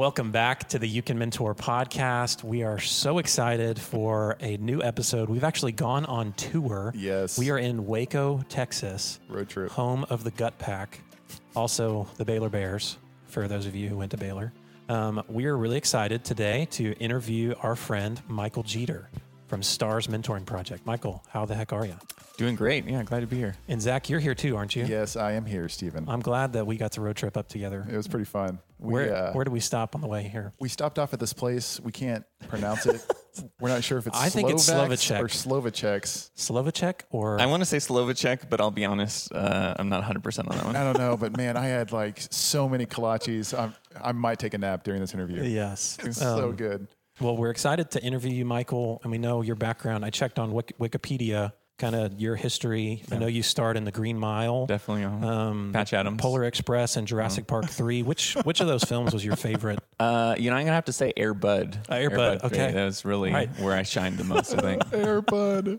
Welcome back to the You Can Mentor podcast. We are so excited for a new episode. We've actually gone on tour. Yes. We are in Waco, Texas, Road trip. home of the Gut Pack, also the Baylor Bears, for those of you who went to Baylor. Um, we are really excited today to interview our friend Michael Jeter from Stars Mentoring Project. Michael, how the heck are you? Doing great. Yeah, glad to be here. And Zach, you're here too, aren't you? Yes, I am here, Stephen. I'm glad that we got to road trip up together. it was pretty fun. We, Where, uh, where did we stop on the way here? we stopped off at this place. We can't pronounce it. We're not sure if it's I think it's Slovacek. or Slovaceks. Slovacek or I want to say Slovacek, but I'll be honest, uh, I'm not 100% on that one. I don't know, but man, I had like so many kolaches. I, I might take a nap during this interview. yes, It's so Um, good. Well, we're excited to interview you, Michael, and we know your background. I checked on Wik- Wikipedia, kind of your history. I know you starred in the Green Mile, Definitely. Uh, um, Patch Adams. Polar Express, and Jurassic Park Three. Which which of those films was your favorite? Uh, you know, I'm going to have to say Air Bud. Uh, Air Bud, three. okay. That was really Right. where I shined the most, I think. Air Bud.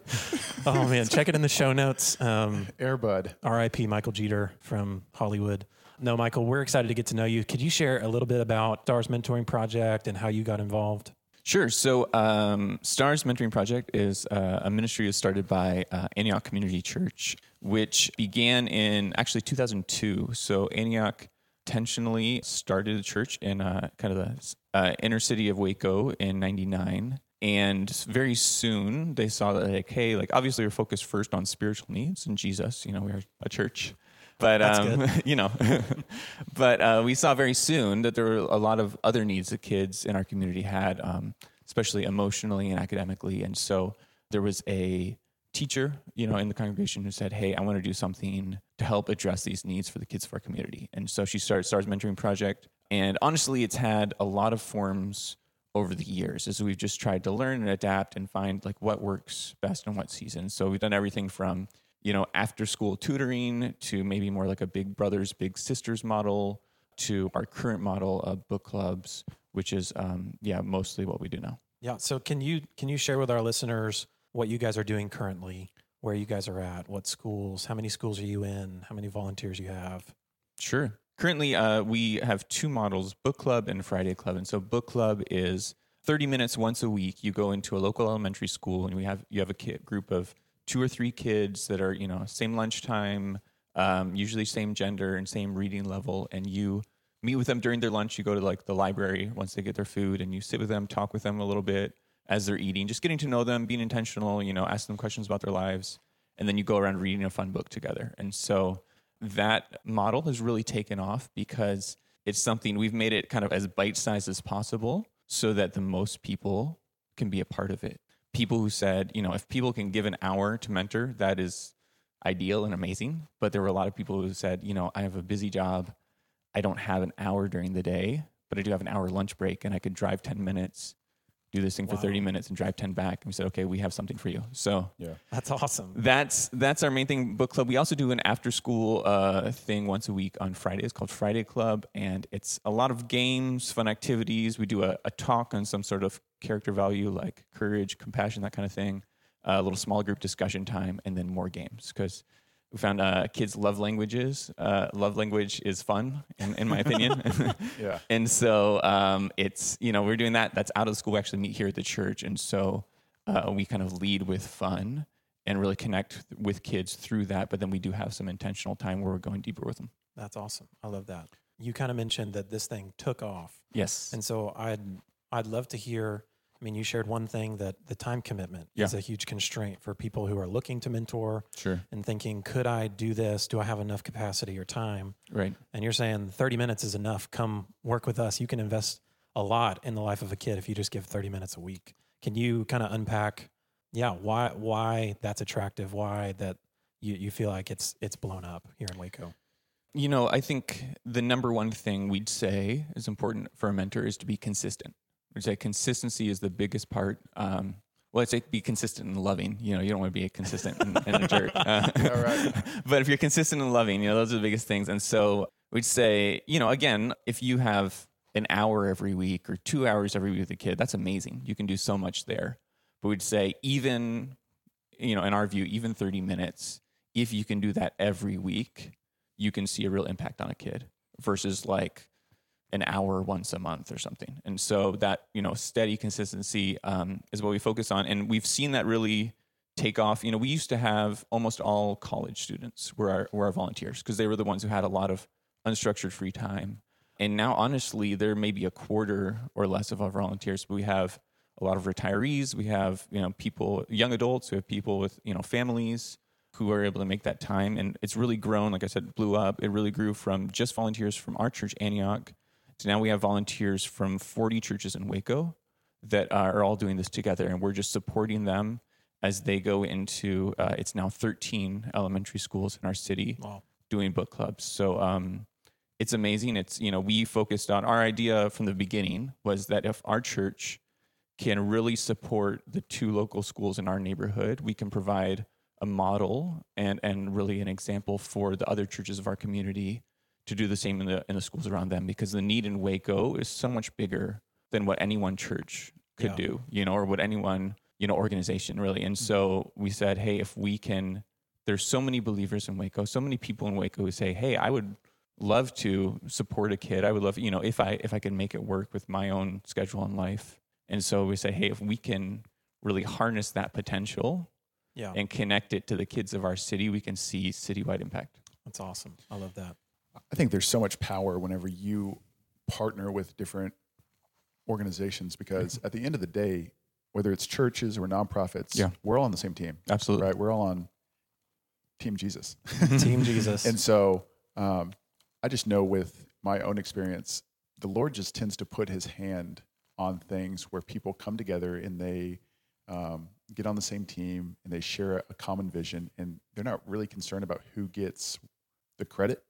Oh man, check it in the show notes. Um, Airbud. R.I.P. Michael Jeter from Hollywood. No, Michael, we're excited to get to know you. Could you share a little bit about Stars Mentoring Project and how you got involved? Sure. So, um, Stars Mentoring Project is uh, a ministry that's started by uh, Antioch Community Church, which began in actually 2002. So, Antioch intentionally started a church in uh, kind of the uh, inner city of Waco in '99. And very soon they saw that, like, hey, like, obviously we're focused first on spiritual needs and Jesus. You know, we're a church. But um, you know, but uh, we saw very soon that there were a lot of other needs that kids in our community had, um, especially emotionally and academically. And so there was a teacher, you know, in the congregation who said, "Hey, I want to do something to help address these needs for the kids of our community." And so she started Stars Mentoring Project. And honestly, it's had a lot of forms over the years as we've just tried to learn and adapt and find like what works best in what season. So we've done everything from you know after school tutoring to maybe more like a big brothers big sisters model to our current model of book clubs which is um, yeah mostly what we do now Yeah. So can you can you share with our listeners what you guys are doing currently, where you guys are at, what schools, how many schools are you in, how many volunteers you have? Sure. Currently, uh, we have two models book club and Friday club. And so, book club is 30 minutes once a week. You go into a local elementary school and we have you have a kid, group of two or three kids that are, you know, same lunchtime, um, usually same gender and same reading level. And you meet with them during their lunch. You go to like the library once they get their food and you sit with them, talk with them a little bit as they're eating, just getting to know them, being intentional, you know, ask them questions about their lives. And then you go around reading a fun book together. And so, that model has really taken off because it's something we've made it kind of as bite sized as possible so that the most people can be a part of it. People who said, you know, if people can give an hour to mentor, that is ideal and amazing. But there were a lot of people who said, you know, I have a busy job. I don't have an hour during the day, but I do have an hour lunch break and I could drive 10 minutes, do this thing for 30 minutes and drive 10 back. And we said, okay, we have something for you. So Yeah. That's awesome. that's that's our main thing book club we also do an after school uh, thing once a week on fridays called friday club and it's a lot of games fun activities we do a, a talk on some sort of character value like courage compassion that kind of thing a little small group discussion time and then more games because we found uh, kids love languages uh, love language is fun in, in my opinion Yeah. and so um, it's you know we're doing that that's out of the school we actually meet here at the church and so uh, we kind of lead with fun and really connect with kids through that but then we do have some intentional time where we're going deeper with them That's awesome. I love that. You kind of mentioned that this thing took off. yes And so I'd I'd love to hear. I mean, you shared one thing that the time commitment is a huge constraint for people who are looking to mentor sure and thinking, could I do this? Do I have enough capacity or time? right And you're saying 30 minutes is enough. Come work with us. You can invest a lot in the life of a kid if you just give 30 minutes a week. Can you kind of unpack, yeah, why why that's attractive? Why that you, you feel like it's it's blown up here in Waco? you know i think the number one thing we'd say is important for a mentor is to be consistent we'd say consistency is the biggest part um, well, it's say be consistent and loving. You know, you don't want to be a consistent and, and a jerk. Uh, All right. but if you're consistent and loving, you know, those are the biggest things. And so we'd say, you know, again, if you have an hour every week or two hours every week with a kid, that's amazing. You can do so much there. But we'd say, even, you know, in our view, even 30 minutes, if you can do that every week, you can see a real impact on a kid versus like an hour once a month or something. And so that, you know, steady consistency um, is what we focus on. And we've seen that really take off. You know, we used to have almost all college students were our, were our volunteers because they were the ones who had a lot of unstructured free time. And now, honestly, there may be a quarter or less of our volunteers, we have a lot of retirees. We have, you know, people, young adults, we have people with, you know, families who are able to make that time. And it's really grown, like I said, blew up. It really grew from just volunteers from our church, Antioch, so now we have volunteers from 40 churches in Waco that are all doing this together, and we're just supporting them as they go into uh, it's now 13 elementary schools in our city Wow. doing book clubs. So um, it's amazing. It's you know we focused on our idea from the beginning was that if our church can really support the two local schools in our neighborhood, we can provide a model and and really an example for the other churches of our community to do the same in the in the schools around them because the need in Waco is so much bigger than what any one church could Yeah. do, you know, or what anyone, you know, organization really. And so mm-hmm. we said, hey, if we can there's so many believers in Waco, so many people in Waco who say, "Hey, I would love to support a kid. I would love, you know, if I if I can make it work with my own schedule in life." And so we say, "Hey, if we can really harness that potential Yeah. and connect it to the kids of our city, we can see citywide impact." That's awesome. I love that. I think there's so much power whenever you partner with different organizations because at the end of the day, whether it's churches or nonprofits, Yeah. we're all on the same team, Absolutely. right? We're all on Team Jesus. Team Jesus. And so um, I just know with my own experience, the Lord just tends to put his hand on things where people come together and they um, get on the same team and they share a common vision and they're not really concerned about who gets the credit.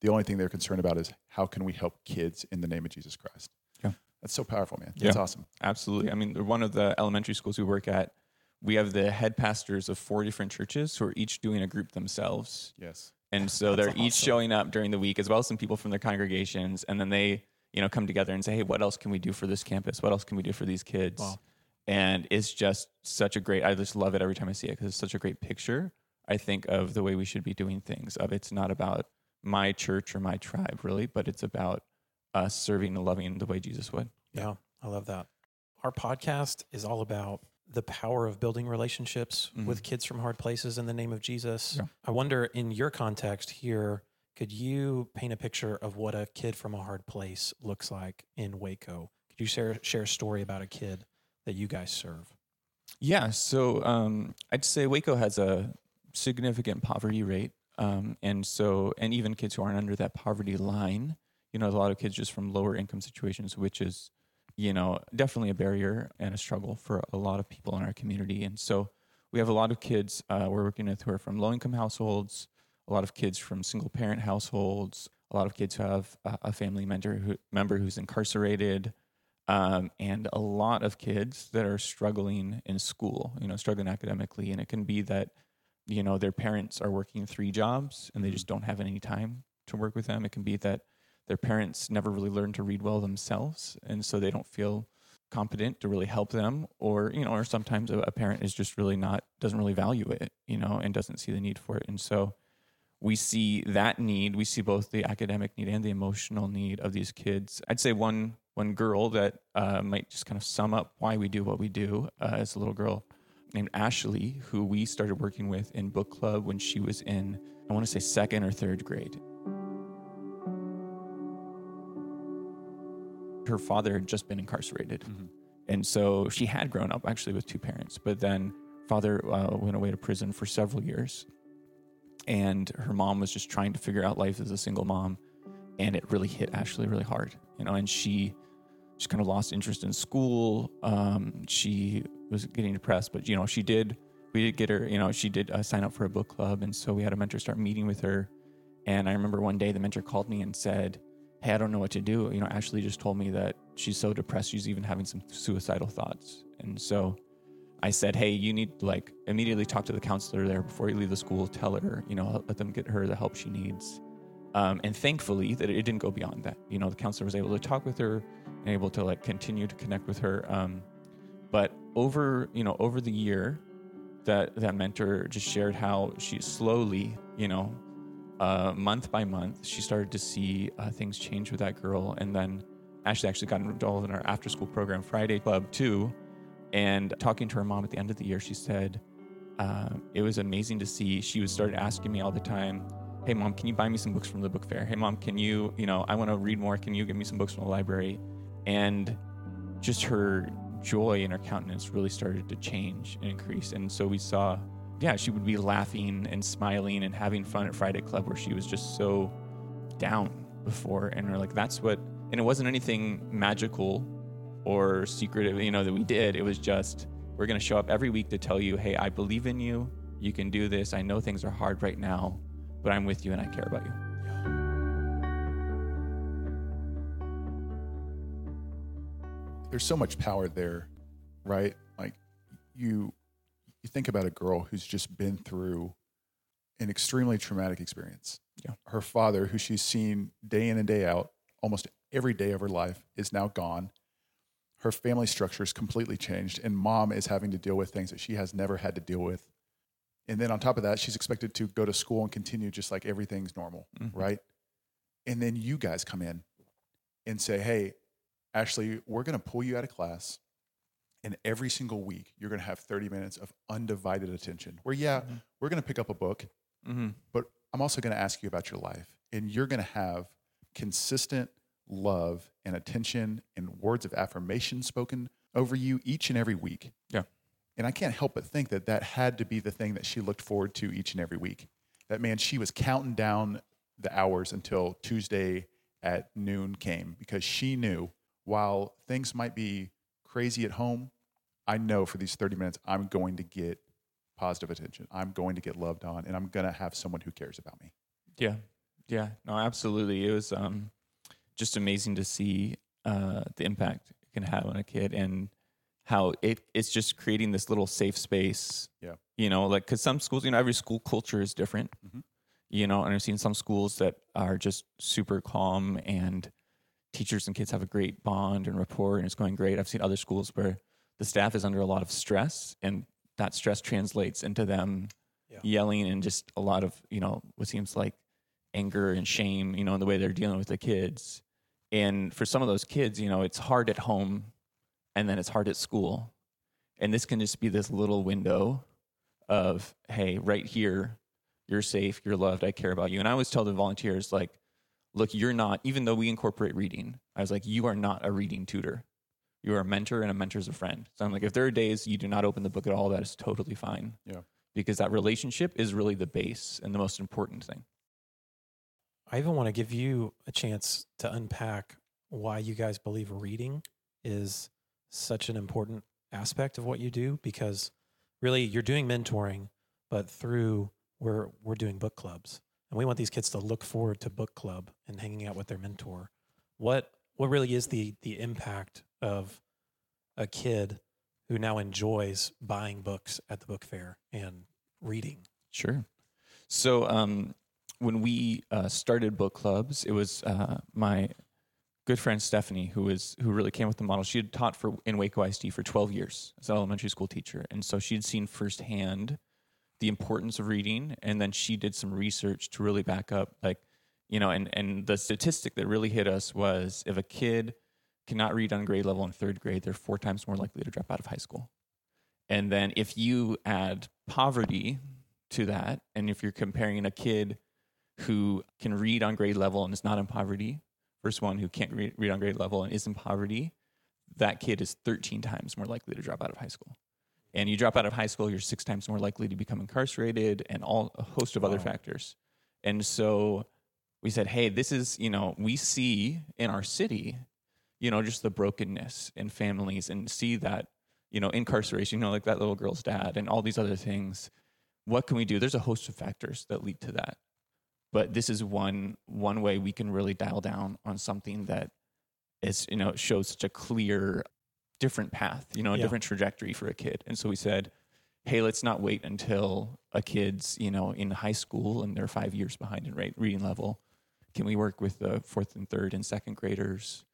The only thing they're concerned about is how can we help kids in the name of Jesus Christ. Yeah. That's so powerful, man. Yeah. That's awesome. Absolutely. I mean, one of the elementary schools we work at, we have the head pastors of four different churches who are each doing a group themselves. Yes. And so they're each showing up during the week, as well as some people from their congregations. And then they, you know, come together and say, hey, what else can we do for this campus? What else can we do for these kids? Wow. And it's just such a great, I just love it every time I see it because it's such a great picture, I think, of the way we should be doing things. Of it's not about my church or my tribe, really, but it's about us serving and loving the way Jesus would. Yeah, I love that. Our podcast is all about the power of building relationships with kids from hard places in the name of Jesus. Yeah. I wonder, in your context here, could you paint a picture of what a kid from a hard place looks like in Waco? Could you share share a story about a kid that you guys serve? Yeah, so um, I'd say Waco has a significant poverty rate, um, and so and even kids who aren't under that poverty line, you know, a lot of kids just from lower income situations, which is, you know, definitely a barrier and a struggle for a lot of people in our community. And so we have a lot of kids uh, we're working with who are from low income households, a lot of kids from single parent households, a lot of kids who have a, family member who member who's incarcerated um, and a lot of kids that are struggling in school, you know, struggling academically. And it can be that, you know, their parents are working three jobs and they just don't have any time to work with them. It can be that their parents never really learned to read well themselves. And so they don't feel competent to really help them or you know or sometimes a, a parent is just really not doesn't really value it you know and doesn't see the need for it and so we see that need we see both the academic need and the emotional need of these kids i'd say one one girl that uh, might just kind of sum up why we do what we do uh, as a little girl named ashley who we started working with in book club when she was in i want to say second or third grade. Her father had just been incarcerated. And so she had grown up actually with two parents but then father uh, went away to prison for several years. And her mom was just trying to figure out life as a single mom and it really hit ashley really hard you know and she just kind of lost interest in school. Um, she was getting depressed but you know she did we did get her you know she did uh, sign up for a book club and so we had a mentor start meeting with her and i remember one day the mentor called me and said hey i don't know what to do you know ashley just told me that she's so depressed she's even having some suicidal thoughts and so I said, hey, you need like immediately talk to the counselor there before you leave the school. Tell her, you know, let them get her the help she needs. Um, and thankfully, that it didn't go beyond that. You know, the counselor was able to talk with her and able to like continue to connect with her. Um, but over, you know, over the year, that that mentor just shared how she slowly, you know, uh, month by month, she started to see uh, things change with that girl. And then Ashley actually got involved in our after school program, Friday Club, too. And talking to her mom at the end of the year, she said, uh, it was amazing to see. She was started asking me all the time, Hey, mom, can you buy me some books from the book fair? Hey, mom, can you, you know, I want to read more. Can you give me some books from the library? And just her joy in her countenance really started to change and increase. And so we saw yeah, she would be laughing and smiling and having fun at Friday Club where she was just so down before. And we're like, that's what, and it wasn't anything magical or secretive, you know, that we did. It was just, we're going to show up every week to tell you, hey, I believe in you. You can do this. I know things are hard right now, but I'm with you and I care about you. There's so much power there, right? Like you you think about a girl who's just been through an extremely traumatic experience. Yeah. Her father, who she's seen day in and day out, almost every day of her life, is now gone. Her family structure is completely changed, and mom is having to deal with things that she has never had to deal with. And then on top of that, she's expected to go to school and continue just like everything's normal, Mhm. right? And then you guys come in and say, Hey, Ashley, we're going to pull you out of class. And every single week, you're going to have 30 minutes of undivided attention. Where, yeah, Mhm. we're going to pick up a book, Mm-hmm. but I'm also going to ask you about your life. And you're going to have consistent love and attention and words of affirmation spoken over you each and every week. Yeah. And I can't help but think that that had to be the thing that she looked forward to each and every week. That man, she was counting down the hours until Tuesday at noon came because she knew while things might be crazy at home, I know for these 30 minutes, I'm going to get positive attention. I'm going to get loved on and I'm going to have someone who cares about me. Yeah. Yeah. No, absolutely. It was um, just amazing to see uh, the impact it can have on a kid and how it it's just creating this little safe space. Yeah. You know, like because some schools, you know, every school culture is different. Mhm. You know, and I've seen some schools that are just super calm and teachers and kids have a great bond and rapport and it's going great. I've seen other schools where the staff is under a lot of stress and that stress translates into them Yeah. yelling and just a lot of, you know, what seems like anger and shame, you know, in the way they're dealing with the kids. And for some of those kids, you know, it's hard at home and then it's hard at school. And this can just be this little window of, hey, right here, you're safe, you're loved, I care about you. And I always tell the volunteers, like, look, you're not, even though we incorporate reading, I was like, you are not a reading tutor. You are a mentor and a mentor is a friend. So I'm like, if there are days you do not open the book at all, that is totally fine. Yeah. Because that relationship is really the base and the most important thing. I even want to give you a chance to unpack why you guys believe reading is such an important aspect of what you do because really you're doing mentoring, but through we're we're doing book clubs. And we want these kids to look forward to book club and hanging out with their mentor. What what really is the the impact of a kid who now enjoys buying books at the book fair and reading? Sure. So um, when we uh, started book clubs, it was uh, my good friend Stephanie who was who really came with the model. She had taught for in Waco ISD for 12 years as an elementary school teacher, and so she had seen firsthand the importance of reading. And then she did some research to really back up, like you know, and and the statistic that really hit us was if a kid cannot read on grade level in third grade, they're four times more likely to drop out of high school. And then if you add poverty to that, and if you're comparing a kid who can read on grade level and is not in poverty versus one who can't read, read on grade level and is in poverty, that kid is 13 times more likely to drop out of high school. And you drop out of high school, you're six times more likely to become incarcerated and all a host of other factors. And so we said, hey, this is, you know, we see in our city, you know, just the brokenness in families and see that, you know, incarceration, you know, like that little girl's dad and all these other things. What can we do? There's a host of factors that lead to that. But this is one one way we can really dial down on something that is, you know, shows such a clear different path, you know, a Yeah. different trajectory for a kid. And so we said, hey, let's not wait until a kid's, you know, in high school and they're five years behind in rate reading level. Can we work with the fourth and third and second graders,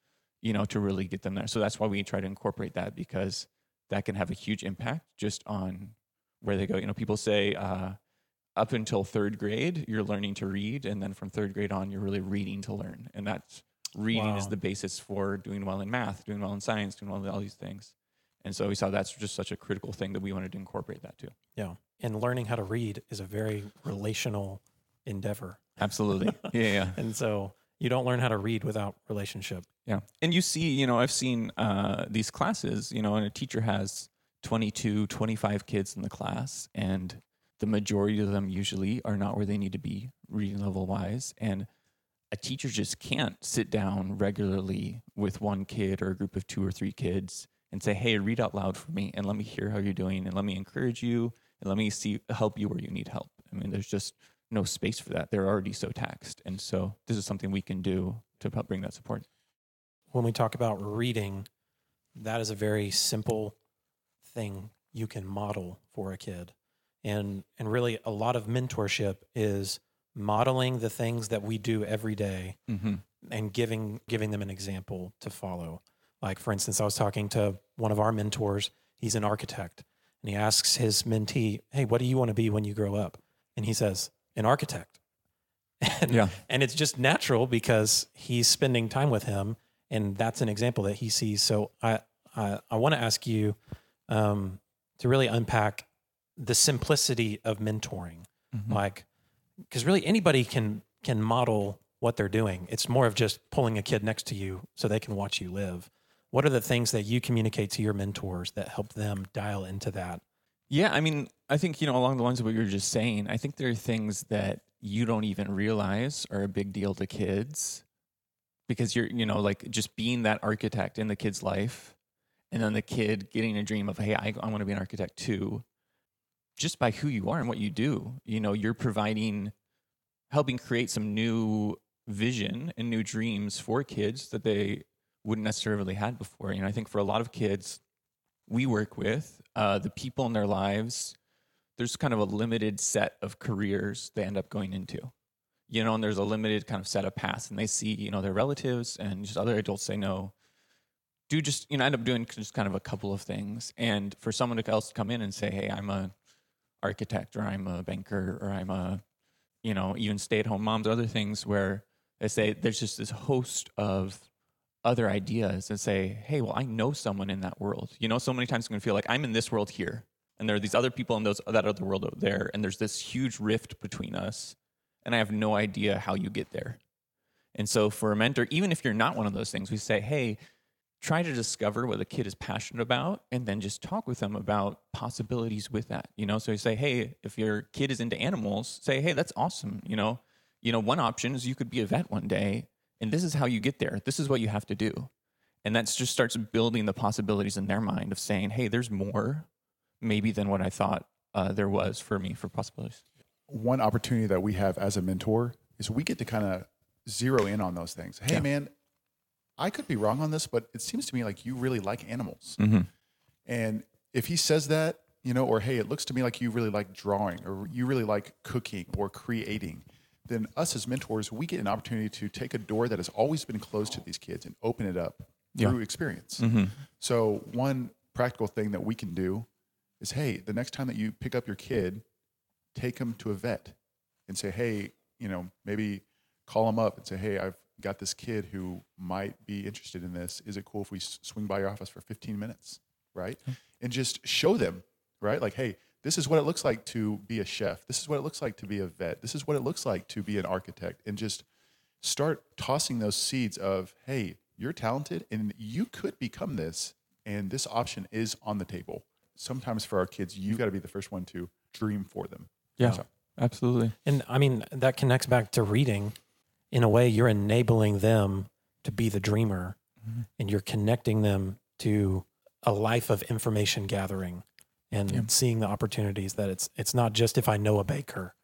you know, to really get them there? So that's why we try to incorporate that because that can have a huge impact just on where they go. You know, people say uh, up until third grade, you're learning to read, and then from third grade on, you're really reading to learn, and that's reading is the basis for doing well in math, doing well in science, doing well in all these things. And so we saw that's just such a critical thing that we wanted to incorporate that too. Yeah. And learning how to read is a very relational endeavor. Absolutely. yeah, yeah. And so you don't learn how to read without relationship. Yeah. And you see, you know, I've seen uh, these classes, you know, and a teacher has 22, 25 kids in the class, and the majority of them usually are not where they need to be reading level wise. And a teacher just can't sit down regularly with one kid or a group of two or three kids and say, hey, read out loud for me and let me hear how you're doing and let me encourage you and let me see help you where you need help. I mean, there's just no space for that. They're already so taxed. And so this is something we can do to help bring that support. When we talk about reading, that is a very simple thing you can model for a kid. And and really a lot of mentorship is modeling the things that we do every day Mm-hmm. and giving giving them an example to follow. Like for instance, I was talking to one of our mentors. He's an architect, and he asks his mentee, "Hey, what do you want to be when you grow up?" And he says, "An architect." And, Yeah. and it's just natural because he's spending time with him, and that's an example that he sees. So I I, I want to ask you um, to really unpack the simplicity of mentoring, Mm-hmm. like because really anybody can can model what they're doing. It's more of just pulling a kid next to you so they can watch you live. What are the things that you communicate to your mentors that help them dial into that? Yeah, I mean, I think, you know, along the lines of what you were just saying, I think there are things that you don't even realize are a big deal to kids because you're, you know, like just being that architect in the kid's life and then the kid getting a dream of, hey, I, I want to be an architect too. Just by who you are and what you do, you know, you're providing, helping create some new vision and new dreams for kids that they wouldn't necessarily had before. You know, I think for a lot of kids, we work with, uh, the people in their lives, there's kind of a limited set of careers they end up going into. You know, and there's a limited kind of set of paths, and they see, you know, their relatives and just other adults say no. Do just, you know, end up doing just kind of a couple of things. And for someone else to come in and say, hey, I'm a architect or I'm a banker or I'm a, you know, even stay at home moms, other things where they say there's just this host of other ideas and say, hey, well, I know someone in that world. You know, so many times I'm going to feel like I'm in this world here, and there are these other people in those that other world out there, and there's this huge rift between us, and I have no idea how you get there. And so, for a mentor, even if you're not one of those things, we say, hey, try to discover what the kid is passionate about, and then just talk with them about possibilities with that. You know, so you say, hey, if your kid is into animals, say, hey, that's awesome. You know, you know, one option is you could be a vet one day and this is how you get there. This is what you have to do. And that just starts building the possibilities in their mind of saying, hey, there's more maybe than what I thought uh, there was for me for possibilities. one opportunity that we have as a mentor is we get to kind of zero in on those things. Hey, Yeah. man, I could be wrong on this, but it seems to me like you really like animals. Mm-hmm. And if he says that, you know, or hey, it looks to me like you really like drawing or you really like cooking or creating, then us as mentors, we get an opportunity to take a door that has always been closed to these kids and open it up Yeah. through experience. Mm-hmm. So one practical thing that we can do is, hey, the next time that you pick up your kid, take them to a vet and say, hey, you know, maybe call them up and say, hey, I've got this kid who might be interested in this. Is it cool if we swing by your office for 15 minutes? Right. And just show them, right? Like, hey, this is what it looks like to be a chef. This is what it looks like to be a vet. This is what it looks like to be an architect. And just start tossing those seeds of, hey, you're talented and you could become this. And this option is on the table. Sometimes for our kids, you've got to be the first one to dream for them. Yeah, So- absolutely. And I mean, that connects back to reading. In a way, you're enabling them to be the dreamer and you're connecting them to a life of information gathering and Yeah. seeing the opportunities that it's it's not just if I know a baker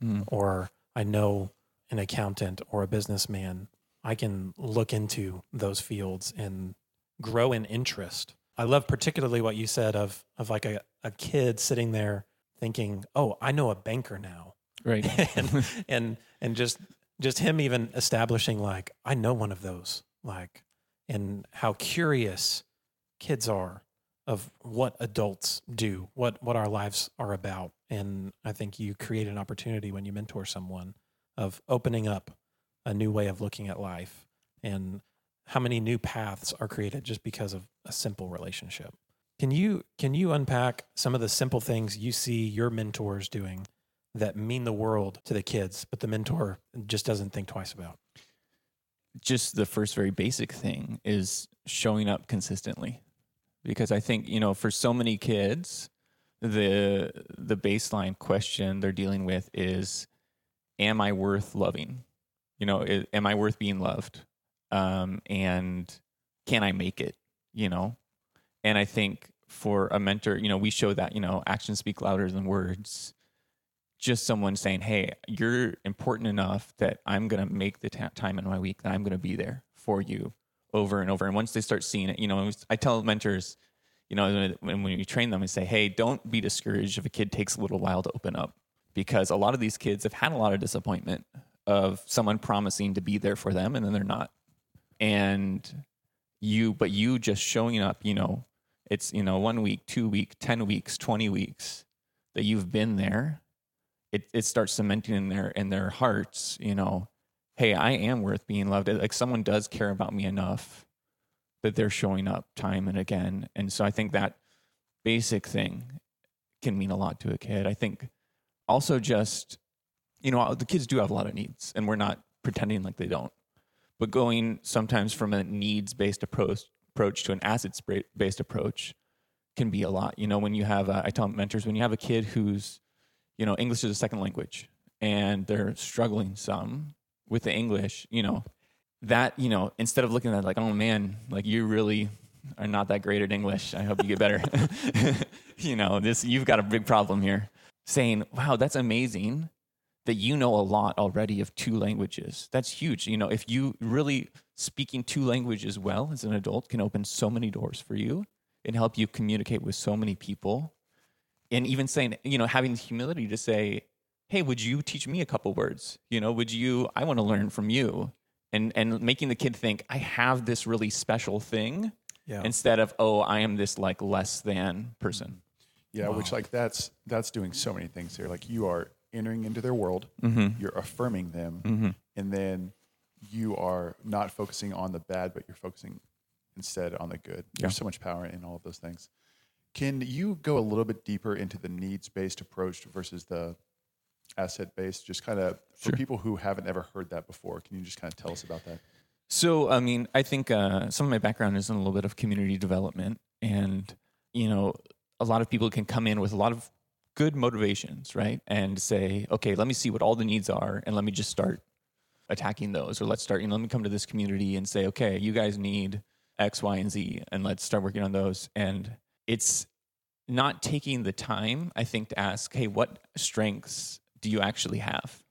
Mm. or I know an accountant or a businessman, I can look into those fields and grow an interest. I love particularly what you said of of like a, a kid sitting there thinking, "Oh, I know a banker now," Right. and and and just just him even establishing like, "I know one of those," like, and how curious kids are of what adults do, what what our lives are about, and I think you create an opportunity when you mentor someone of opening up a new way of looking at life and how many new paths are created just because of a simple relationship. Can you can you unpack some of the simple things you see your mentors doing that mean the world to the kids, but the mentor just doesn't think twice about? just the first very basic thing is showing up consistently. Because i think you know for so many kids the the baseline question they're dealing with is am i worth loving? You know am i worth being loved? Um, and can i make it you know? And i think for a mentor you know we show that you know actions speak louder than words just someone saying, "Hey, you're important enough that I'm going to make the ta- time in my week that I'm going to be there for you over and over." And once they start seeing it, you know, I tell mentors, you know, when, when you train them, I say, "Hey, don't be discouraged if a kid takes a little while to open up, because a lot of these kids have had a lot of disappointment of someone promising to be there for them and then they're not, and you, but you just showing up, you know." It's you know one week, two week, ten weeks, twenty weeks that you've been there it, it starts cementing in their in their hearts, you know, hey, I am worth being loved. Like someone does care about me enough that they're showing up time and again. And so I think that basic thing can mean a lot to a kid. I think also just, you know, the kids do have a lot of needs and we're not pretending like they don't. But going sometimes from a needs based approach approach to an assets based approach can be a lot. You know, when you have, a, I tell mentors, when you have a kid who's you know, English is a second language and they're struggling some with the English, you know, that, you know, instead of looking at like, oh man, like you really are not that great at English. I hope you get better. you know, this, you've got a big problem here. Saying, wow, that's amazing that you know a lot already of two languages. That's huge. You know, if you really speaking two languages well as an adult can open so many doors for you and help you communicate with so many people and even saying, you know, having the humility to say, hey, would you teach me a couple words? You know, would you, I want to learn from you. And, and making the kid think, I have this really special thing Yeah. instead of, oh, I am this like less than person. Yeah, which like that's that's doing so many things here. Like you are entering into their world, Mm-hmm. you're affirming them, Mm-hmm. and then you are not focusing on the bad, but you're focusing instead on the good. Yeah. There's so much power in all of those things. Can you go a little bit deeper into the needs based approach versus the asset based? Just kind of for Sure. people who haven't ever heard that before, can you just kind of tell us about that? So, I mean, I think uh, some of my background is in a little bit of community development. And, you know, a lot of people can come in with a lot of good motivations, right? And say, okay, let me see what all the needs are and let me just start attacking those. Or let's start, you know, let me come to this community and say, okay, you guys need X, Y, and Z, and let's start working on those. And it's not taking the time, I think, to ask, hey, what strengths do you actually have?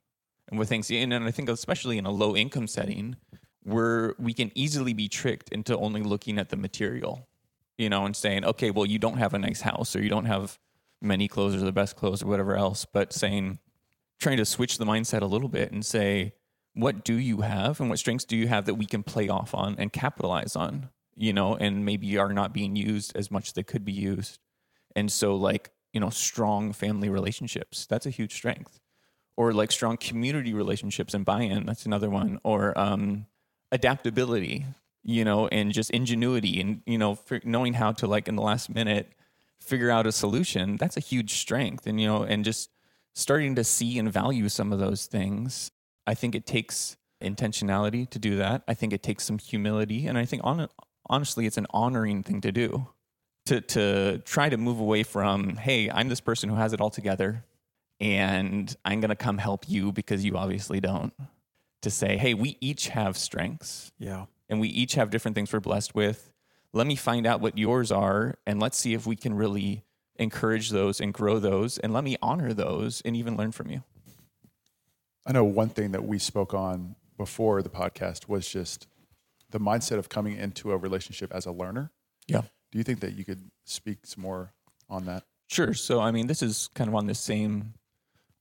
And what things, and I think especially in a low income setting, where we can easily be tricked into only looking at the material, you know, and saying, okay, well, you don't have a nice house or you don't have many clothes or the best clothes or whatever else, but saying, trying to switch the mindset a little bit and say, what do you have and what strengths do you have that we can play off on and capitalize on, you know, and maybe are not being used as much as they could be used. And so, like, you know, strong family relationships, that's a huge strength. Or like strong community relationships and buy in, that's another one. Or um, adaptability, you know, and just ingenuity and, you know, knowing how to, like, in the last minute, figure out a solution, that's a huge strength. And, you know, and just starting to see and value some of those things. I think it takes intentionality to do that. I think it takes some humility. And I think, on, honestly, it's an honoring thing to do to to try to move away from hey i'm this person who has it all together and i'm going to come help you because you obviously don't to say hey we each have strengths Yeah. and we each have different things we're blessed with let me find out what yours are and let's see if we can really encourage those and grow those and let me honor those and even learn from you I know one thing that we spoke on before the podcast was just the mindset of coming into a relationship as a learner. yeah Do you think that you could speak some more on that? Sure. So, I mean, this is kind of on the same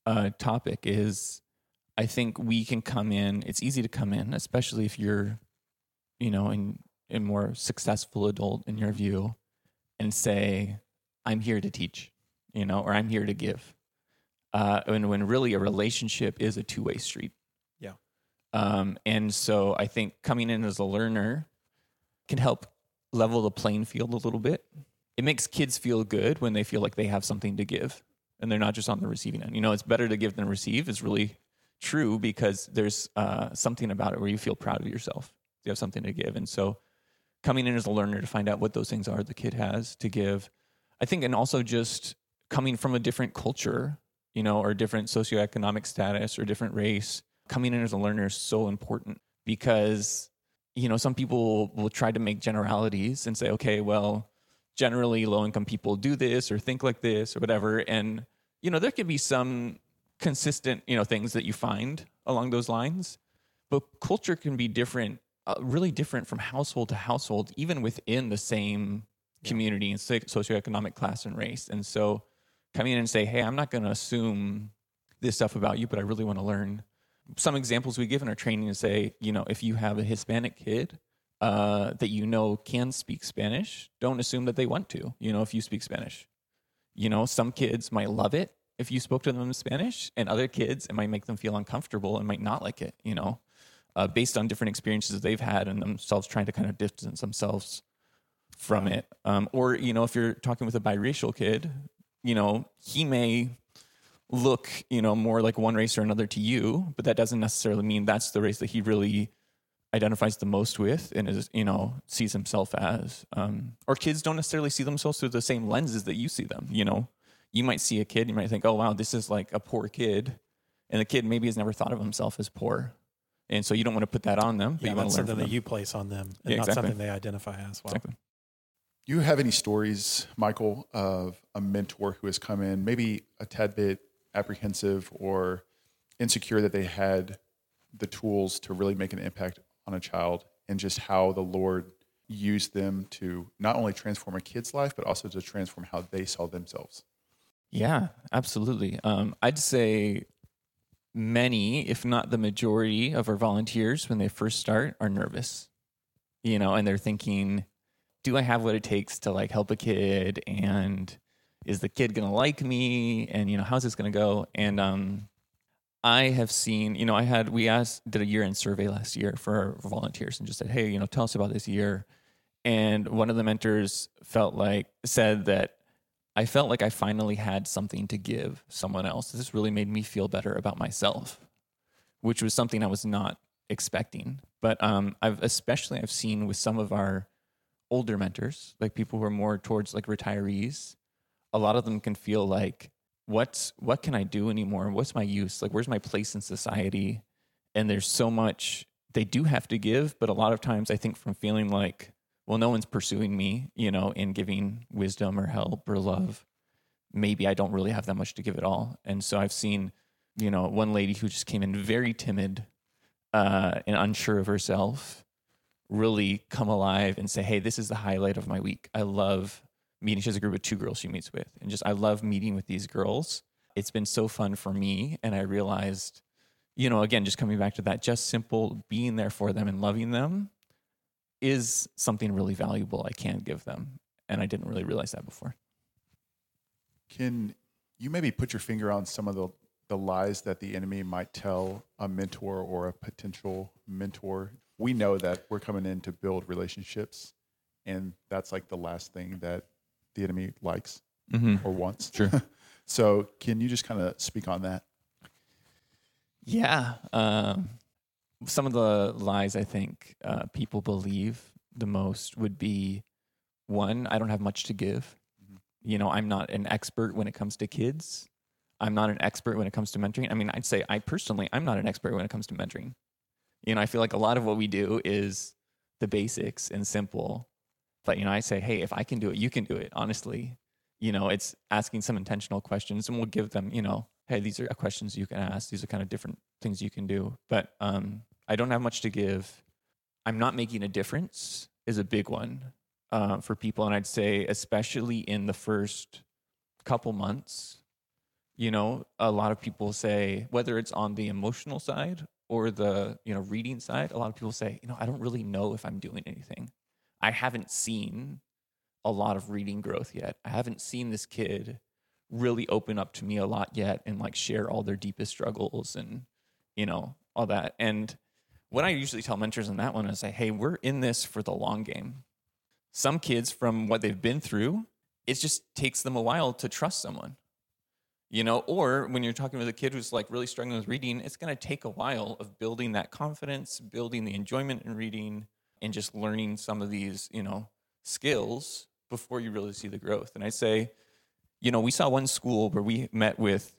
uh, topic. Is I think we can come in. It's easy to come in, especially if you're, you know, in a more successful adult in your view, and say, "I'm here to teach," you know, or "I'm here to give." Uh, and when really a relationship is a two way street. Um, and so I think coming in as a learner can help level the playing field a little bit. It makes kids feel good when they feel like they have something to give and they're not just on the receiving end. You know, it's better to give than receive is really true because there's uh, something about it where you feel proud of yourself. You have something to give. And so coming in as a learner to find out what those things are the kid has to give, I think, and also just coming from a different culture, you know, or different socioeconomic status or different race, coming in as a learner is so important because you know some people will try to make generalities and say okay well generally low income people do this or think like this or whatever. And you know there can be some consistent you know things that you find along those lines but culture can be different uh, really different from household to household even within the same community and soci- socioeconomic class and race. And so coming in and say hey i'm not going to assume this stuff about you but i really want to learn some examples we give in our training is say, you know, if you have a Hispanic kid uh, that you know can speak Spanish, don't assume that they want to. You know, if you speak Spanish, you know, some kids might love it if you spoke to them in Spanish, and other kids it might make them feel uncomfortable and might not like it. You know, uh, based on different experiences they've had and themselves trying to kind of distance themselves from it. Um, or you know, if you're talking with a biracial kid, you know, he may look, you know, more like one race or another to you, but that doesn't necessarily mean that's the race that he really identifies the most with and is, you know, sees himself as. Um, or kids don't necessarily see themselves through the same lenses that you see them. You know, you might see a kid, you might think, oh wow, this is like a poor kid, and the kid maybe has never thought of himself as poor. And so you don't want to put that on them, but Yeah, you want that's to learn something that you place on them and Yeah, not exactly. something they identify as well. Exactly. Do you have any stories, Michael, of a mentor who has come in, maybe a tad bit apprehensive or insecure that they had the tools to really make an impact on a child, and just how the Lord used them to not only transform a kid's life, but also to transform how they saw themselves? Yeah, absolutely. Um, I'd say many, if not the majority, of our volunteers when they first start are nervous, you know, and they're thinking, do I have what it takes to like help a kid? And is the kid going to like me? And, you know, how's this going to go? And, um, I have seen, you know, I had, we asked, did a year end survey last year for volunteers and just said, hey, you know, tell us about this year. And one of the mentors felt like, said that I felt like I finally had something to give someone else. This really made me feel better about myself, which was something I was not expecting. But um, I've especially I've seen with some of our older mentors, like people who are more towards like retirees, a lot of them can feel like, what's what can I do anymore? What's my use? Like, where's my place in society? And there's so much they do have to give, but a lot of times I think from feeling like well, no one's pursuing me, you know, in giving wisdom or help or love. Maybe I don't really have that much to give at all. And so I've seen, you know, one lady who just came in very timid uh, and unsure of herself really come alive and say, hey, this is the highlight of my week. I love meeting. She has a group of two girls she meets with. And just, I love meeting with these girls. It's been so fun for me. And I realized, you know, again, just coming back to that, just simple being there for them and loving them is something really valuable I can give them. And I didn't really realize that before. Can you maybe put your finger on some of the, the lies that the enemy might tell a mentor or a potential mentor? We know that we're coming in to build relationships, and that's like the last thing that the enemy likes Mm-hmm. or wants. Sure. so, can you just kind of speak on that? Yeah. Um, some of the lies I think uh, people believe the most would be one, I don't have much to give. You know, I'm not an expert when it comes to kids. I'm not an expert when it comes to mentoring. I mean, I'd say I personally, I'm not an expert when it comes to mentoring. You know, I feel like a lot of what we do is the basics and simple. But, you know, I say, hey, if I can do it, you can do it, honestly. You know, it's asking some intentional questions and we'll give them, you know, hey, these are questions you can ask. These are kind of different things you can do. But um, I don't have much to give. I'm not making a difference is a big one. uh, for people, and I'd say especially in the first couple months, you know, a lot of people say whether it's on the emotional side or the you know reading side, a lot of people say, you know, I don't really know if I'm doing anything. I haven't seen a lot of reading growth yet. I haven't seen this kid really open up to me a lot yet and like share all their deepest struggles and you know all that. And what i usually tell mentors on that one is say hey we're in this for the long game. Some kids from what they've been through it just takes them a while to trust someone you know? Or when you're talking with a kid who's like really struggling with reading it's going to take a while of building that confidence building the enjoyment in reading and just learning some of these you know skills before you really see the growth and i say you know, we saw one school where we met with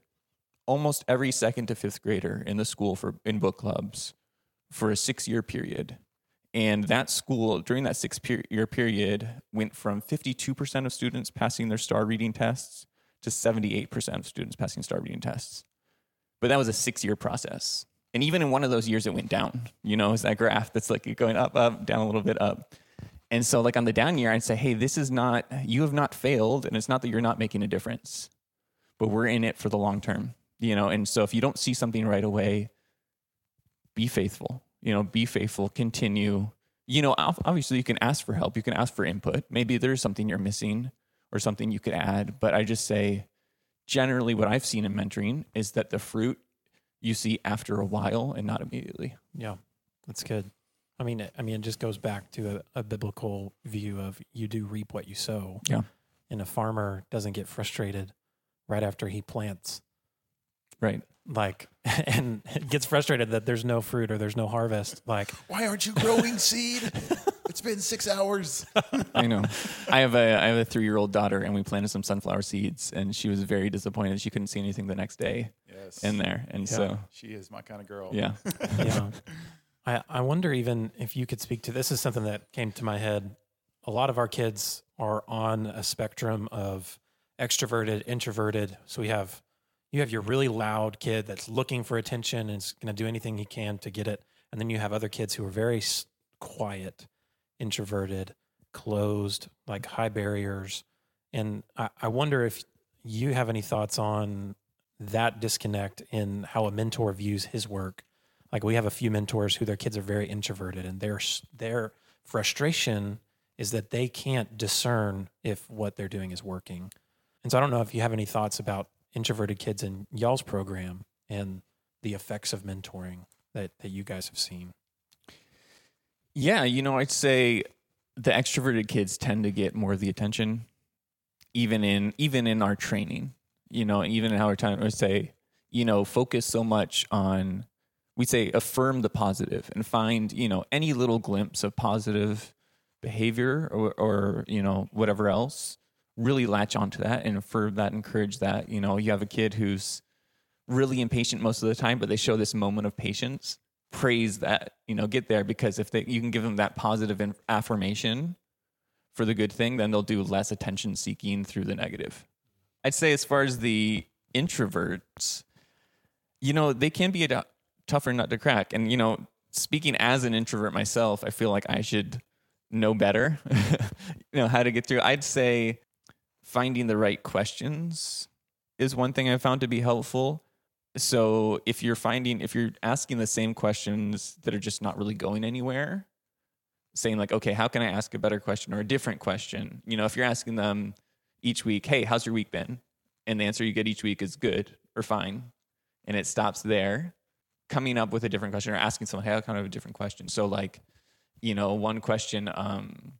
almost every second to fifth grader in the school for in book clubs for a six year period. And that school, during that six year period, went from 52% of students passing their star reading tests to 78% of students passing star reading tests. But that was a six year process. And even in one of those years, it went down. You know, it's that graph that's like going up, up, down a little bit up. And so, like on the down year, I'd say, hey, this is not, you have not failed. And it's not that you're not making a difference, but we're in it for the long term, you know? And so, if you don't see something right away, be faithful, you know, be faithful, continue. You know, obviously, you can ask for help, you can ask for input. Maybe there's something you're missing or something you could add. But I just say, generally, what I've seen in mentoring is that the fruit you see after a while and not immediately. Yeah, that's good. I mean, I mean, it just goes back to a, a, biblical view of you do reap what you sow. Yeah. And a farmer doesn't get frustrated right after he plants. Right. Like, and gets frustrated that there's no fruit or there's no harvest. Like, why aren't you growing seed? It's been six hours. I know. I have a I have a three year old daughter, and we planted some sunflower seeds, and she was very disappointed. She couldn't see anything the next day. Yes. In there, and yeah. so she is my kind of girl. Yeah. yeah. I, I wonder even if you could speak to this is something that came to my head. A lot of our kids are on a spectrum of extroverted, introverted. So we have you have your really loud kid that's looking for attention and is going to do anything he can to get it, and then you have other kids who are very quiet, introverted, closed, like high barriers. And I, I wonder if you have any thoughts on that disconnect in how a mentor views his work like we have a few mentors who their kids are very introverted and their their frustration is that they can't discern if what they're doing is working. And so I don't know if you have any thoughts about introverted kids in y'all's program and the effects of mentoring that, that you guys have seen. Yeah, you know, I'd say the extroverted kids tend to get more of the attention, even in even in our training. You know, even in our time, I say, you know, focus so much on we say affirm the positive and find you know any little glimpse of positive behavior or, or you know whatever else really latch onto that and affirm that encourage that. You know you have a kid who's really impatient most of the time but they show this moment of patience praise that you know get there because if they you can give them that positive affirmation for the good thing then they'll do less attention seeking through the negative i'd say as far as the introverts you know they can be a tougher nut to crack. And, you know, speaking as an introvert myself, I feel like I should know better, you know, how to get through. I'd say finding the right questions is one thing I found to be helpful. So if you're finding, if you're asking the same questions that are just not really going anywhere, saying like, okay, how can I ask a better question or a different question? You know, if you're asking them each week, hey, how's your week been? And the answer you get each week is good or fine. And it stops there coming up with a different question or asking someone, hey, I kind of have a different question. So like, you know, one question um,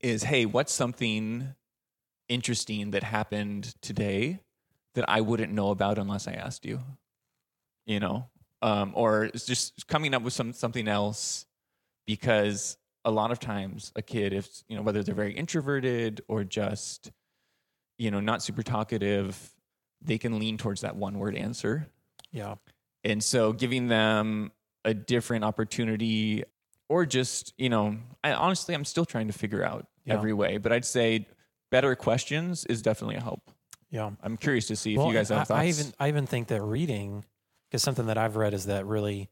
is, hey, what's something interesting that happened today that I wouldn't know about unless I asked you? You know, um, or it's just coming up with some something else because a lot of times a kid, if you know, whether they're very introverted or just, you know, not super talkative, they can lean towards that one word answer. Yeah. And so giving them a different opportunity or just, you know, I honestly I'm still trying to figure out yeah. every way, but I'd say better questions is definitely a help. Yeah. I'm curious to see well, if you guys have I, thoughts. I even I even think that reading because something that I've read is that really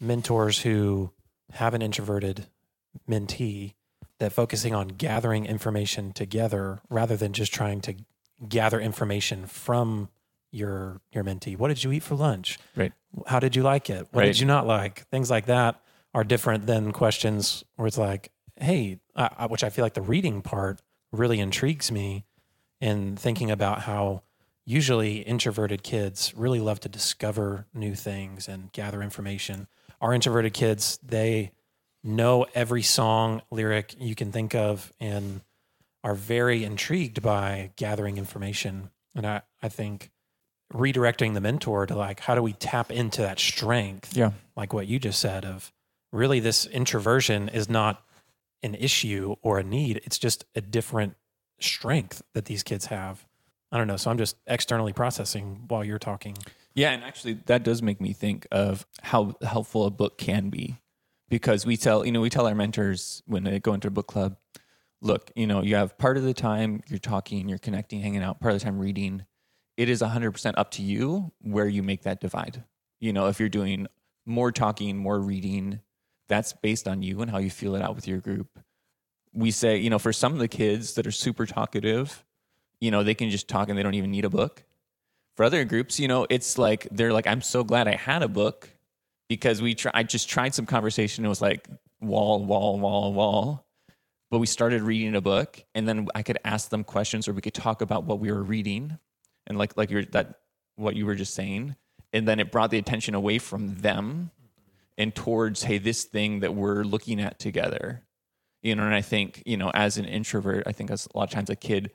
mentors who have an introverted mentee that focusing on gathering information together rather than just trying to gather information from your your mentee. What did you eat for lunch? Right. How did you like it? What Right. did you not like? Things like that are different than questions where it's like, hey, I, which I feel like the reading part really intrigues me in thinking about how usually introverted kids really love to discover new things and gather information. Our introverted kids, they know every song lyric you can think of and are very intrigued by gathering information. And I, I think redirecting the mentor to like, how do we tap into that strength? Yeah. Like what you just said of really this introversion is not an issue or a need. It's just a different strength that these kids have. I don't know. So I'm just externally processing while you're talking. Yeah, and actually, that does make me think of how helpful a book can be, because we tell you know we tell our mentors when they go into a book club, look, you know, you have part of the time you're talking, you're connecting, hanging out, part of the time reading. It is 100% up to you where you make that divide. You know, if you're doing more talking, more reading, that's based on you and how you feel it out with your group. We say, you know, for some of the kids that are super talkative, you know, they can just talk and they don't even need a book for other groups, you know, it's like they're like, I'm so glad I had a book because we try. I just tried some conversation. It was like wall, wall, wall, wall. But we started reading a book, and then I could ask them questions, or we could talk about what we were reading, and like like that what you were just saying, and then it brought the attention away from them and towards hey, this thing that we're looking at together. You know, and I think you know, as an introvert, I think as a lot of times a kid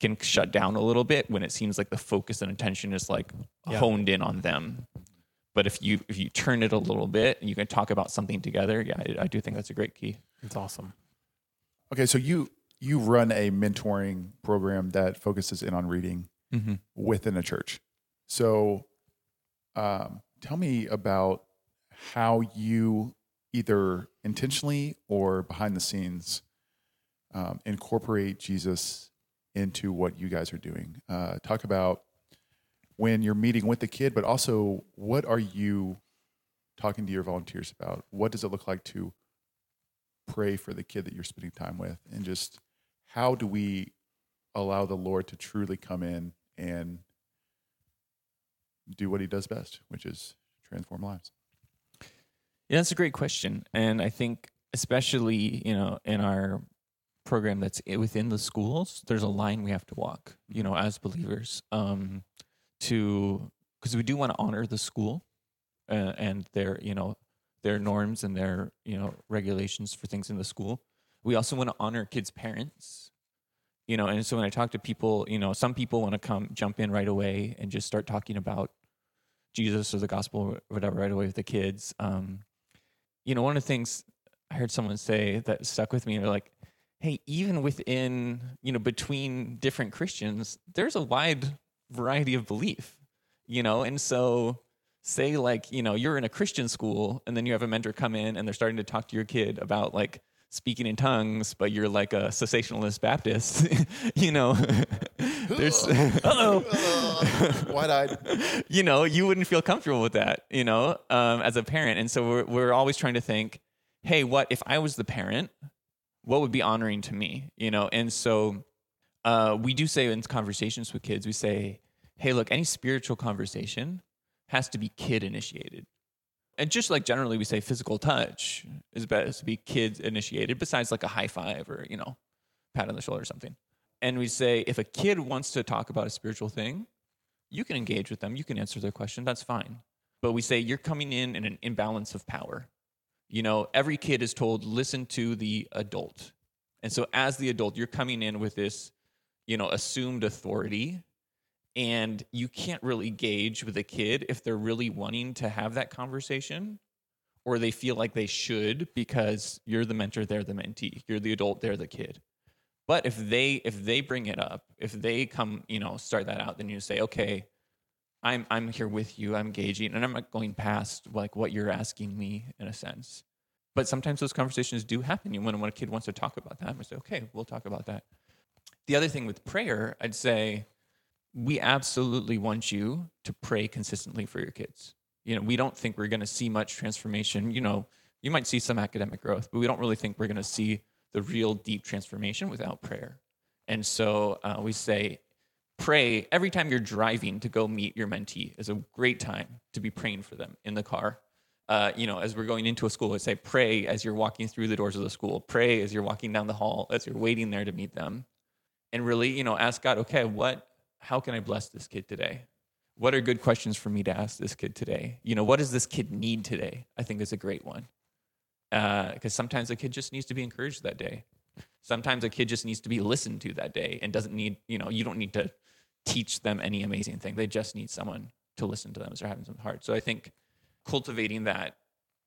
can shut down a little bit when it seems like the focus and attention is like Yeah. honed in on them. But if you if you turn it a little bit and you can talk about something together, yeah, I, I do think that's a great key. It's awesome. Okay, so you you run a mentoring program that focuses in on reading Mm-hmm. within a church. So, um, tell me about how you either intentionally or behind the scenes um, incorporate Jesus into what you guys are doing. Uh, talk about when you're meeting with the kid, but also what are you talking to your volunteers about? What does it look like to pray for the kid that you're spending time with? And just how do we allow the Lord to truly come in and do what he does best, which is transform lives? Yeah, that's a great question, and I think especially you know in our program that's within the schools, there's a line we have to walk. You know, as believers, um, to because we do want to honor the school uh, and their you know their norms and their you know regulations for things in the school. We also want to honor kids' parents. You know, and so when I talk to people, you know, some people want to come jump in right away and just start talking about Jesus or the gospel or whatever right away with the kids. Um, you know, one of the things I heard someone say that stuck with me, they're like, hey, even within, you know, between different Christians, there's a wide variety of belief, you know, and so say like, you know, you're in a Christian school and then you have a mentor come in and they're starting to talk to your kid about like speaking in tongues, but you're like a cessationalist Baptist, you know, there's, uh-oh. Wide eyed. you know, you wouldn't feel comfortable with that, you know, um, as a parent. And so we're, we're always trying to think, hey, what if I was the parent? What would be honoring to me, you know? And so uh, we do say in conversations with kids, we say, hey, look, any spiritual conversation has to be kid initiated. And just like generally we say physical touch is best to be kid initiated, besides like a high five or, you know, pat on the shoulder or something. And we say if a kid wants to talk about a spiritual thing, you can engage with them, you can answer their question, that's fine. But we say you're coming in in an imbalance of power. You know, every kid is told, listen to the adult. And so as the adult, you're coming in with this, you know, assumed authority. And you can't really gauge with a kid if they're really wanting to have that conversation or they feel like they should because you're the mentor, they're the mentee. You're the adult, they're the kid. But if they if they bring it up, if they come, you know, start that out, then you say, okay, I'm I'm here with you, I'm gauging, and I'm not going past like what you're asking me in a sense. But sometimes those conversations do happen. You when when a kid wants to talk about that, I say, okay, we'll talk about that. The other thing with prayer, I'd say we absolutely want you to pray consistently for your kids. You know, we don't think we're going to see much transformation. You know, you might see some academic growth, but we don't really think we're going to see the real deep transformation without prayer. And so uh, we say, pray every time you're driving to go meet your mentee is a great time to be praying for them in the car. Uh, you know, as we're going into a school, I say, pray as you're walking through the doors of the school. Pray as you're walking down the hall, as you're waiting there to meet them, and really, you know, ask God, okay, what, how can I bless this kid today? What are good questions for me to ask this kid today? You know, what does this kid need today? I think is a great one, because uh, sometimes a kid just needs to be encouraged that day. Sometimes a kid just needs to be listened to that day and doesn't need, you know, you don't need to teach them any amazing thing. They just need someone to listen to them as they're having some hard. So I think cultivating that,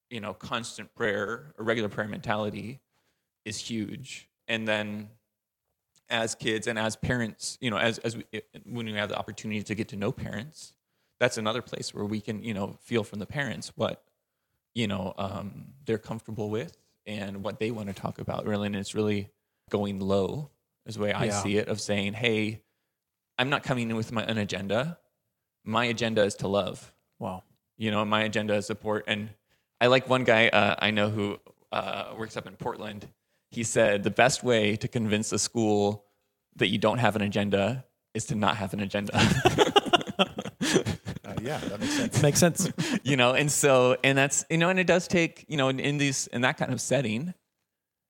you know, constant prayer or regular prayer mentality is huge. And then as kids and as parents, you know, as, as we, when we have the opportunity to get to know parents, that's another place where we can, you know, feel from the parents what, you know, um, they're comfortable with and what they want to talk about. Really, and it's really going low is the way I Yeah. see it of saying, hey, I'm not coming in with my own agenda. My agenda is to love Wow. you know, my agenda is support. And I like one guy uh, I know who uh, works up in Portland. He said the best way to convince a school that you don't have an agenda is to not have an agenda. Uh, yeah, that makes sense. Makes sense. you know, and so and that's you know, and it does take you know in, in these in that kind of setting,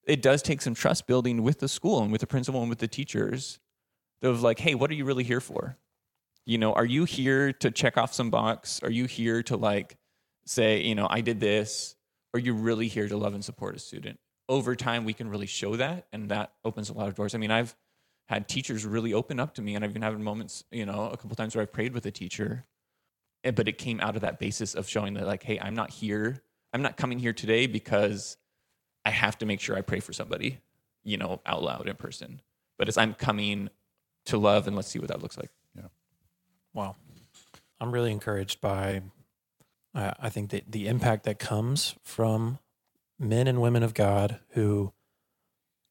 it does take some trust building with the school and with the principal and with the teachers. Of like, hey, what are you really here for? You know, are you here to check off some box? Are you here to like say, you know, I did this? Are you really here to love and support a student? Over time, we can really show that, and that opens a lot of doors. I mean, I've had teachers really open up to me, and I've been having moments, you know, a couple times where I've prayed with a teacher, but it came out of that basis of showing that, like, hey, I'm not here. I'm not coming here today because I have to make sure I pray for somebody, you know, out loud in person. But as I'm coming to love, and let's see what that looks like. Yeah. Wow. I'm really encouraged by, uh, I think, that the impact that comes from men and women of God who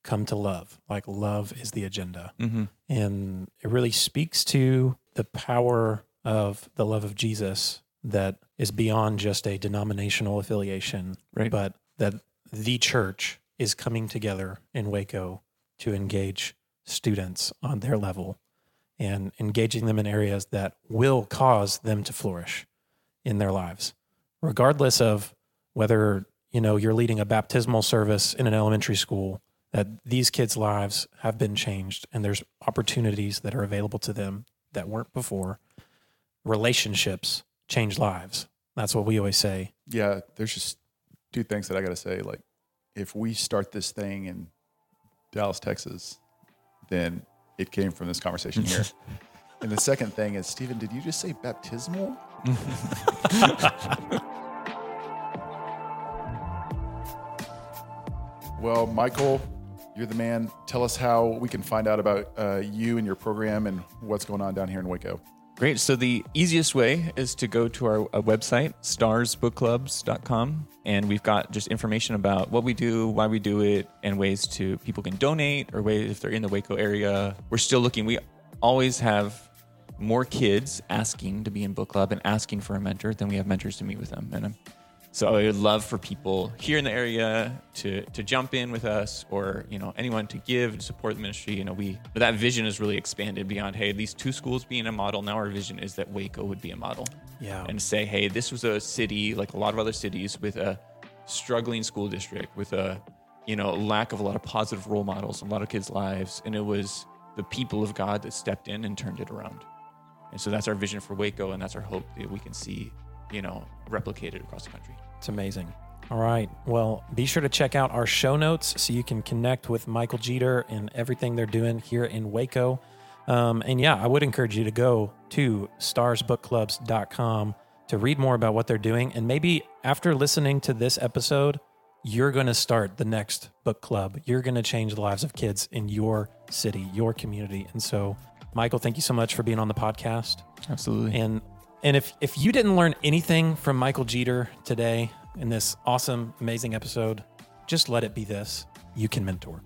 come to love. Like, love is the agenda. Mm-hmm. And it really speaks to the power of the love of Jesus that is beyond just a denominational affiliation, Right. but that the church is coming together in Waco to engage students on their level and engaging them in areas that will cause them to flourish in their lives, regardless of whether you know you're leading a baptismal service in an elementary school that these kids' lives have been changed and there's opportunities that are available to them that weren't before. Relationships change lives. That's what we always say. Yeah, there's just two things that I got to say. Like, if we start this thing in Dallas, Texas, then it came from this conversation here. and the second thing is, Stephen, did you just say baptismal? well, Michael, you're the man. Tell us how we can find out about uh, you and your program and what's going on down here in Waco. Great. So the easiest way is to go to our uh, website, starsbookclubs.com, and we've got just information about what we do, why we do it, and ways to people can donate or ways if they're in the Waco area. We're still looking. We always have more kids asking to be in book club and asking for a mentor than we have mentors to meet with them. And um, so I would love for people here in the area to to jump in with us, or you know anyone to give and support the ministry. You know, we that vision is really expanded beyond hey these two schools being a model. Now our vision is that Waco would be a model, Yeah. and say hey this was a city like a lot of other cities with a struggling school district with a you know lack of a lot of positive role models in a lot of kids' lives, and it was the people of God that stepped in and turned it around. And so that's our vision for Waco, and that's our hope that we can see, you know, replicated across the country. It's amazing. All right. Well, be sure to check out our show notes so you can connect with Michael Jeter and everything they're doing here in Waco. Um, and yeah, I would encourage you to go to starsbookclubs.com to read more about what they're doing. And maybe after listening to this episode, you're going to start the next book club. You're going to change the lives of kids in your city, your community. And so, Michael, thank you so much for being on the podcast. Absolutely. And and if if you didn't learn anything from Michael Jeter today in this awesome, amazing episode, just let it be this: you can mentor.